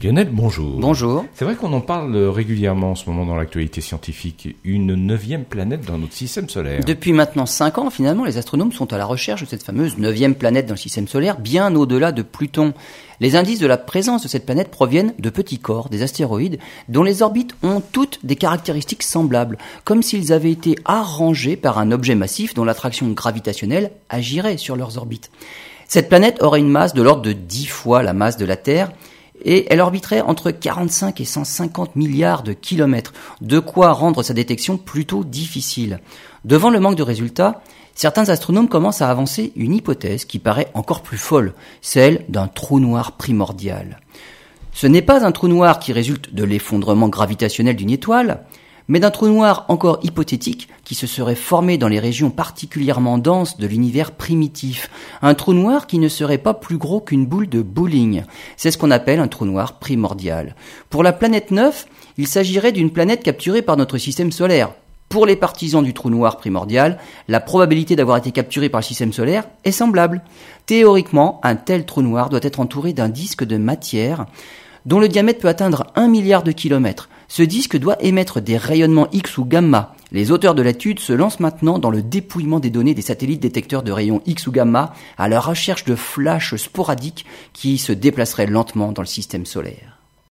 Lionel, bonjour. Bonjour. C'est vrai qu'on en parle régulièrement en ce moment dans l'actualité scientifique. Une neuvième planète dans notre système solaire. Depuis maintenant cinq ans, finalement, les astronomes sont à la recherche de cette fameuse neuvième planète dans le système solaire, bien au-delà de Pluton. Les indices de la présence de cette planète proviennent de petits corps, des astéroïdes, dont les orbites ont toutes des caractéristiques semblables, comme s'ils avaient été arrangés par un objet massif dont l'attraction gravitationnelle agirait sur leurs orbites. Cette planète aurait une masse de l'ordre de 10 fois la masse de la Terre, et elle orbiterait entre 45 et 150 milliards de kilomètres, de quoi rendre sa détection plutôt difficile. Devant le manque de résultats, certains astronomes commencent à avancer une hypothèse qui paraît encore plus folle, celle d'un trou noir primordial. Ce n'est pas un trou noir qui résulte de l'effondrement gravitationnel d'une étoile, mais d'un trou noir encore hypothétique qui se serait formé dans les régions particulièrement denses de l'univers primitif. Un trou noir qui ne serait pas plus gros qu'une boule de bowling. C'est ce qu'on appelle un trou noir primordial. Pour la planète 9, il s'agirait d'une planète capturée par notre système solaire. Pour les partisans du trou noir primordial, la probabilité d'avoir été capturé par le système solaire est semblable. Théoriquement, un tel trou noir doit être entouré d'un disque de matière dont le diamètre peut atteindre un milliard de kilomètres. Ce disque doit émettre des rayonnements X ou gamma. Les auteurs de l'étude se lancent maintenant dans le dépouillement des données des satellites détecteurs de rayons X ou gamma à la recherche de flashs sporadiques qui se déplaceraient lentement dans le système solaire.